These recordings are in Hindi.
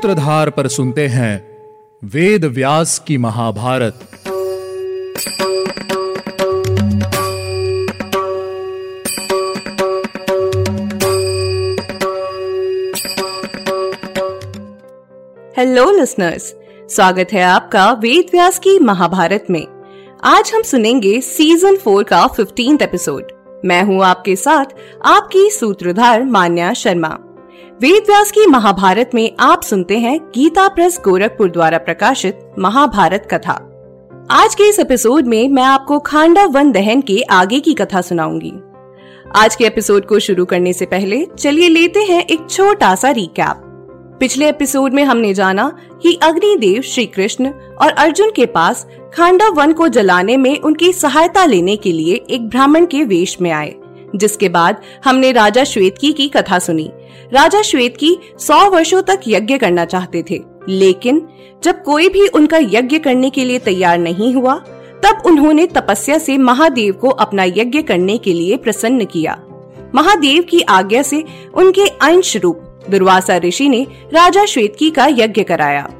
सूत्रधार पर सुनते हैं वेद व्यास की महाभारत। हेलो लिसनर्स स्वागत है आपका वेद व्यास की महाभारत में। आज हम सुनेंगे सीज़न फोर का फिफ्टींथ एपिसोड मैं हूँ आपके साथ आपकी सूत्रधार मान्या शर्मा। वेद व्यास की महाभारत में आप सुनते हैं गीता प्रेस गोरखपुर द्वारा प्रकाशित महाभारत कथा। आज के इस एपिसोड में मैं आपको खांडा वन दहन के आगे की कथा सुनाऊँगी। आज के एपिसोड को शुरू करने से पहले चलिए लेते हैं एक छोटा सा रिकैप पिछले एपिसोड में हमने जाना कि अग्निदेव श्री कृष्ण और अर्जुन के पास खांडा वन को जलाने में उनकी सहायता लेने के लिए एक ब्राह्मण के वेश में आए, जिसके बाद हमने राजा श्वेतकी की कथा सुनी। राजा श्वेत की सौ वर्षों तक यज्ञ करना चाहते थे। लेकिन जब कोई भी उनका यज्ञ करने के लिए तैयार नहीं हुआ, तब उन्होंने तपस्या से महादेव को अपना यज्ञ करने के लिए प्रसन्न किया। महादेव की आज्ञा से उनके अंश रूप दुर्वासा ऋषि ने राजा श्वेतकी का यज्ञ कराया।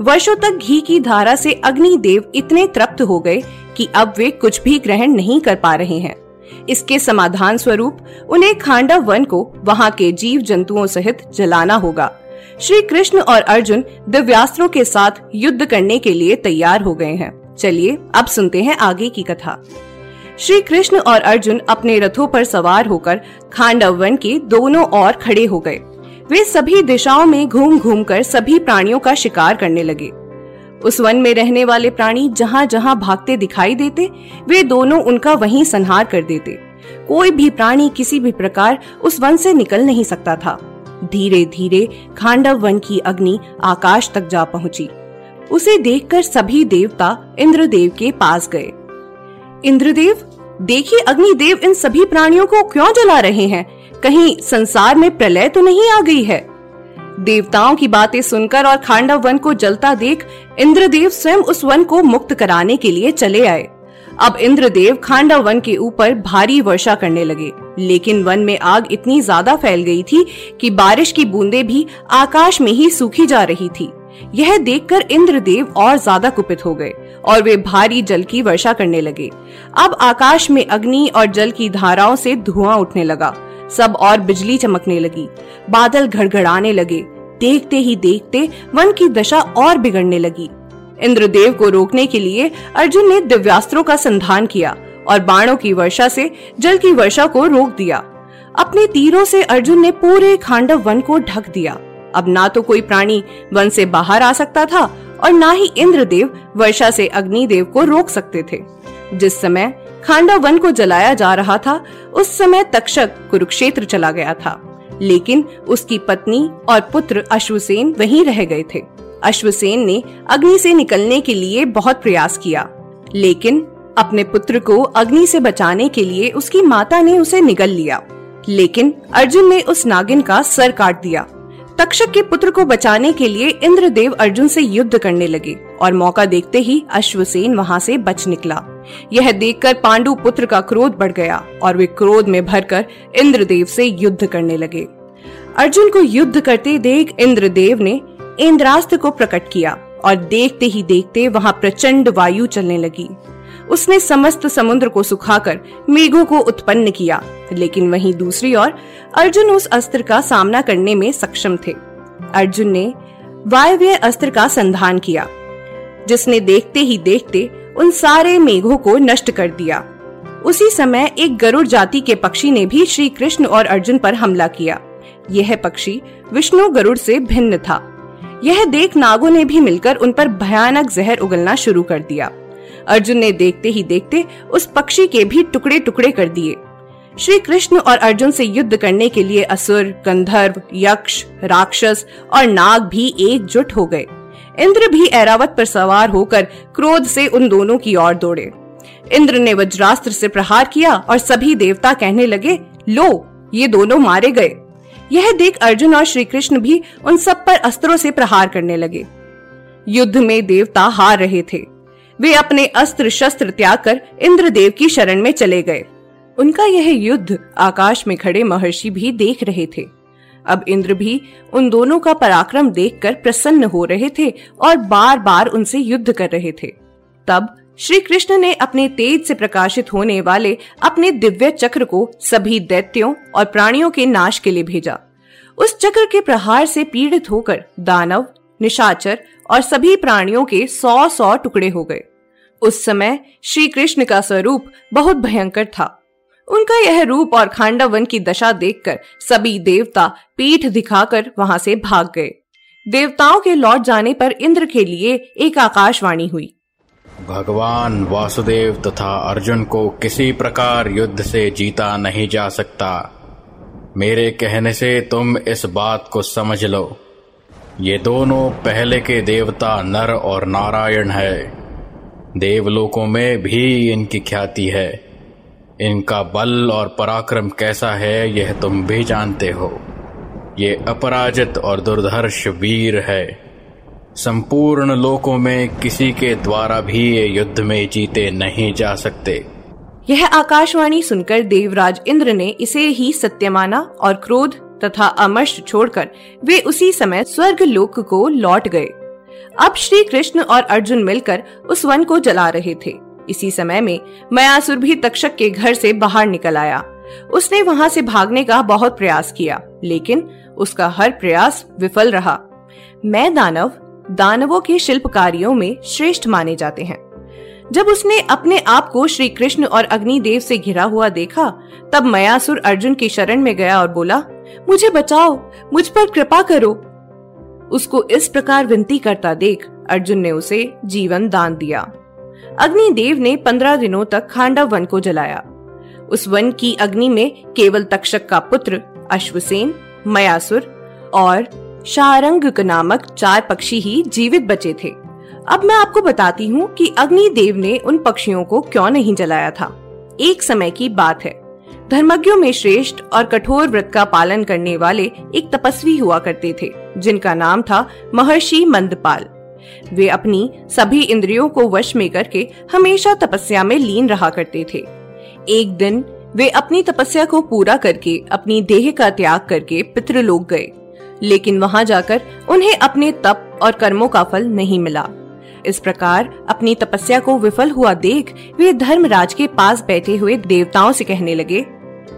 वर्षों तक घी की धारा से अग्नि देव इतने तृप्त हो गए कि अब वे कुछ भी ग्रहण नहीं कर पा रहे हैं। इसके समाधान स्वरूप उन्हें खांडव वन को वहाँ के जीव जंतुओं सहित जलाना होगा। श्री कृष्ण और अर्जुन दिव्यास्त्रों के साथ युद्ध करने के लिए तैयार हो गए हैं। चलिए, अब सुनते हैं आगे की कथा। श्री कृष्ण और अर्जुन अपने रथों पर सवार होकर खांडव वन के दोनों ओर खड़े हो गए। वे सभी दिशाओं में घूम घूम कर सभी प्राणियों का शिकार करने लगे। उस वन में रहने वाले प्राणी जहाँ जहाँ भागते दिखाई देते, वे दोनों उनका वहीं संहार कर देते। कोई भी प्राणी किसी भी प्रकार उस वन से निकल नहीं सकता था। धीरे धीरे खांडव वन की अग्नि आकाश तक जा पहुँची। उसे देखकर सभी देवता इंद्रदेव के पास गए। इंद्रदेव, देखिए अग्निदेव इन सभी प्राणियों को क्यों जला रहे हैं? कहीं संसार में प्रलय तो नहीं आ गई है? देवताओं की बातें सुनकर और खांडव वन को जलता देख इंद्रदेव स्वयं उस वन को मुक्त कराने के लिए चले आए। अब इंद्रदेव खांडव वन के ऊपर भारी वर्षा करने लगे, लेकिन वन में आग इतनी ज़्यादा फैल गई थी कि बारिश की बूंदें भी आकाश में ही सूखी जा रही थी। यह देखकर इंद्रदेव और ज़्यादा कुपित हो गए और वे भारी जल की वर्षा करने लगे। अब आकाश में अग्नि और जल की धाराओं से धुआँ उठने लगा। सब और बिजली चमकने लगी। बादल घड़घड़ाने लगे। देखते ही देखते वन की दशा और बिगड़ने लगी। इंद्रदेव को रोकने के लिए अर्जुन ने दिव्यास्त्रों का संधान किया और बाणों की वर्षा से जल की वर्षा को रोक दिया। अपने तीरों से अर्जुन ने पूरे खांडव वन को ढक दिया। अब ना तो कोई प्राणी वन से बाहर आ सकता था और ना ही इंद्रदेव वर्षा से अग्निदेव को रोक सकते थे। जिस समय खांडव वन को जलाया जा रहा था। उस समय तक्षक कुरुक्षेत्र चला गया था। लेकिन उसकी पत्नी और पुत्र अश्वसेन वहीं रह गए थे। अश्वसेन ने अग्नि से निकलने के लिए बहुत प्रयास किया। लेकिन अपने पुत्र को अग्नि से बचाने के लिए उसकी माता ने उसे निगल लिया। लेकिन अर्जुन ने उस नागिन का सर काट दिया। तक्षक के पुत्र को बचाने के लिए इंद्रदेव अर्जुन से युद्ध करने लगे। और मौका देखते ही अश्वसेन वहाँ से बच निकला। यह देखकर पांडु पुत्र का क्रोध बढ़ गया और वे क्रोध में भरकर इंद्रदेव से युद्ध करने लगे। अर्जुन को युद्ध करते देख इंद्रदेव ने इंद्रास्त्र को प्रकट किया और देखते ही देखते वहाँ प्रचंड वायु चलने लगी। उसने समस्त समुद्र को सुखाकर मेघों को उत्पन्न किया, लेकिन वहीं दूसरी ओर अर्जुन उस अस्त्र का सामना करने में सक्षम थे। अर्जुन ने वायव्य अस्त्र का संधान किया। जिसने देखते ही देखते उन सारे मेघों को नष्ट कर दिया। उसी समय एक गरुड़ जाति के पक्षी ने भी श्री कृष्ण और अर्जुन पर हमला किया। यह पक्षी विष्णु गरुड़ से भिन्न था। यह देख नागों ने भी मिलकर उन पर भयानक जहर उगलना शुरू कर दिया। अर्जुन ने देखते ही देखते उस पक्षी के भी टुकड़े टुकड़े कर दिए। श्री कृष्ण और अर्जुन से युद्ध करने के लिए असुर, गंधर्व, यक्ष, राक्षस और नाग भी एकजुट हो गए। इंद्र भी ऐरावत पर सवार होकर क्रोध से उन दोनों की ओर दौड़े। इंद्र ने वज्रास्त्र से प्रहार किया और सभी देवता कहने लगे, लो, ये दोनों मारे गए। यह देख अर्जुन और श्री कृष्ण भी उन सब पर अस्त्रों से प्रहार करने लगे। युद्ध में देवता हार रहे थे। वे अपने अस्त्र शस्त्र त्याग कर इंद्रदेव की शरण में चले गए। उनका यह युद्ध आकाश में खड़े महर्षि भी देख रहे थे। अब इंद्र भी उन दोनों का पराक्रम देखकर प्रसन्न हो रहे थे और बार बार उनसे युद्ध कर रहे थे। तब श्री कृष्ण ने अपने तेज से प्रकाशित होने वाले अपने दिव्य चक्र को सभी दैत्यों और प्राणियों के नाश के लिए भेजा। उस चक्र के प्रहार से पीड़ित होकर दानव, निशाचर और सभी प्राणियों के सौ सौ टुकड़े हो गए। उस समय श्री कृष्ण का स्वरूप बहुत भयंकर था। उनका यह रूप और खांडव वन की दशा देखकर सभी देवता पीठ दिखाकर वहाँ से भाग गए। देवताओं के लौट जाने पर इंद्र के लिए एक आकाशवाणी हुई। भगवान वासुदेव तथा अर्जुन को किसी प्रकार युद्ध से जीता नहीं जा सकता। मेरे कहने से तुम इस बात को समझ लो। ये दोनों पहले के देवता नर और नारायण है। देवलोकों में भी इनकी ख्याति है। इनका बल और पराक्रम कैसा है, यह तुम भी जानते हो। ये अपराजित और दुर्धर्ष वीर है। संपूर्ण लोकों में किसी के द्वारा भी ये युद्ध में जीते नहीं जा सकते। यह आकाशवाणी सुनकर देवराज इंद्र ने इसे ही सत्य माना और क्रोध तथा अमर्ष छोड़कर वे उसी समय स्वर्ग लोक को लौट गए। अब श्री कृष्ण और अर्जुन मिलकर उस वन को जला रहे थे। इसी समय में मयासुर भी तक्षक के घर से बाहर निकल आया। उसने वहाँ से भागने का बहुत प्रयास किया, लेकिन उसका हर प्रयास विफल रहा। मैं दानव, दानवों के शिल्प शिल्पकारियों में श्रेष्ठ माने जाते हैं। जब उसने अपने आप को श्री कृष्ण और अग्निदेव से घिरा हुआ देखा, तब मयासुर अर्जुन की शरण में गया और बोला, मुझे बचाओ, मुझ पर कृपा करो। उसको इस प्रकार विनती करता देख अर्जुन ने उसे जीवन दान दिया। अग्निदेव ने पंद्रह दिनों तक खांडव वन को जलाया। उस वन की अग्नि में केवल तक्षक का पुत्र, अश्वसेन, मयासुर और शारंग नामक चार पक्षी ही जीवित बचे थे। अब मैं आपको बताती हूँ कि अग्निदेव ने उन पक्षियों को क्यों नहीं जलाया था। एक समय की बात है। धर्मज्ञों में श्रेष्ठ और कठोर व्रत का पालन करने वाले एक तपस्वी हुआ करते थे, जिनका नाम था महर्षि मंदपाल। वे अपनी सभी इंद्रियों को वश में करके हमेशा तपस्या में लीन रहा करते थे एक दिन वे अपनी तपस्या को पूरा करके अपनी देह का त्याग करके पितृलोक गए, लेकिन वहाँ जाकर उन्हें अपने तप और कर्मों का फल नहीं मिला इस प्रकार अपनी तपस्या को विफल हुआ देख वे धर्मराज के पास बैठे हुए देवताओं से कहने लगे,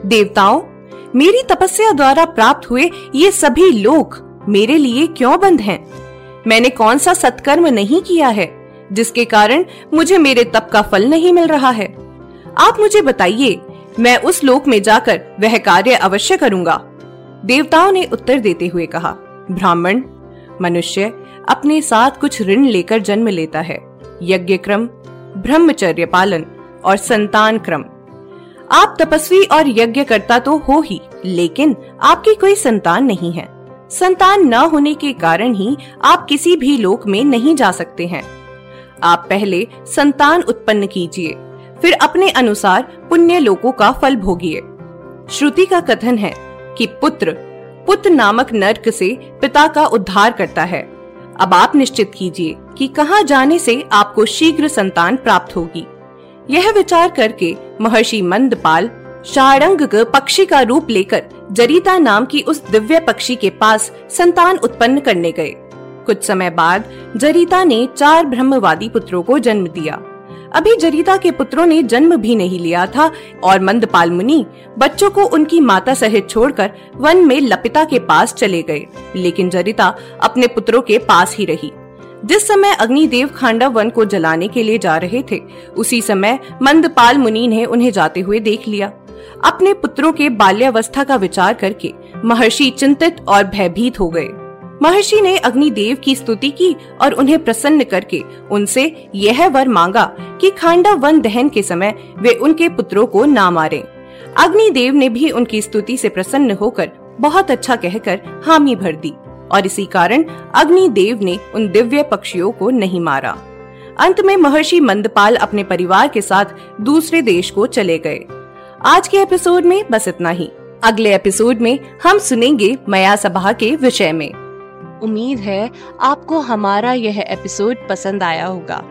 देवताओं, मेरी तपस्या द्वारा प्राप्त हुए ये सभी लोक मेरे लिए क्यों बंद हैं? मैंने कौन सा सत्कर्म नहीं किया है, जिसके कारण मुझे मेरे तप का फल नहीं मिल रहा है। आप मुझे बताइए, मैं उस लोक में जाकर वह कार्य अवश्य करूँगा। देवताओं ने उत्तर देते हुए कहा, ब्राह्मण, मनुष्य अपने साथ कुछ ऋण लेकर जन्म लेता है। यज्ञ क्रम, ब्रह्मचर्य पालन और संतान क्रम। आप तपस्वी और यज्ञ करता तो हो ही, लेकिन आपकी कोई संतान नहीं है। संतान न होने के कारण ही आप किसी भी लोक में नहीं जा सकते हैं। आप पहले संतान उत्पन्न कीजिए, फिर अपने अनुसार पुण्य लोकों का फल भोगिए। श्रुति का कथन है कि पुत्र पुत्र नामक नर्क से पिता का उद्धार करता है। अब आप निश्चित कीजिए कि कहाँ जाने से आपको शीघ्र संतान प्राप्त होगी। यह विचार करके महर्षि मंदपाल शारंग पक्षी का रूप लेकर जरीता नाम की उस दिव्य पक्षी के पास संतान उत्पन्न करने गए। कुछ समय बाद जरीता ने चार ब्रह्मवादी पुत्रों को जन्म दिया। अभी जरीता के पुत्रों ने जन्म भी नहीं लिया था और मंदपाल मुनि बच्चों को उनकी माता सहित छोड़कर वन में लपिता के पास चले गए। लेकिन जरिता अपने पुत्रों के पास ही रही। जिस समय अग्निदेव खांडव वन को जलाने के लिए जा रहे थे, उसी समय मंदपाल मुनि ने उन्हें जाते हुए देख लिया। अपने पुत्रों के बाल्यावस्था का विचार करके महर्षि चिंतित और भयभीत हो गए। महर्षि ने अग्निदेव की स्तुति की और उन्हें प्रसन्न करके उनसे यह वर मांगा कि खांडा वन दहन के समय वे उनके पुत्रों को ना मारें। अग्निदेव ने भी उनकी स्तुति से प्रसन्न होकर बहुत अच्छा कहकर हामी भर दी और इसी कारण अग्निदेव ने उन दिव्य पक्षियों को नहीं मारा। अंत में महर्षि मंदपाल अपने परिवार के साथ दूसरे देश को चले गए। आज के एपिसोड में बस इतना ही। अगले एपिसोड में हम सुनेंगे मया सभा के विषय में। उम्मीद है आपको हमारा यह एपिसोड पसंद आया होगा।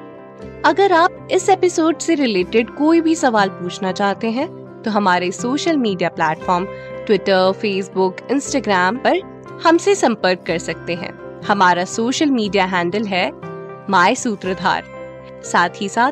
अगर आप इस एपिसोड से रिलेटेड कोई भी सवाल पूछना चाहते हैं तो हमारे social media platform Twitter, Facebook, Instagram पर हमसे संपर्क कर सकते हैं। हमारा सोशल मीडिया हैंडल है माई सूत्रधार। साथ ही साथ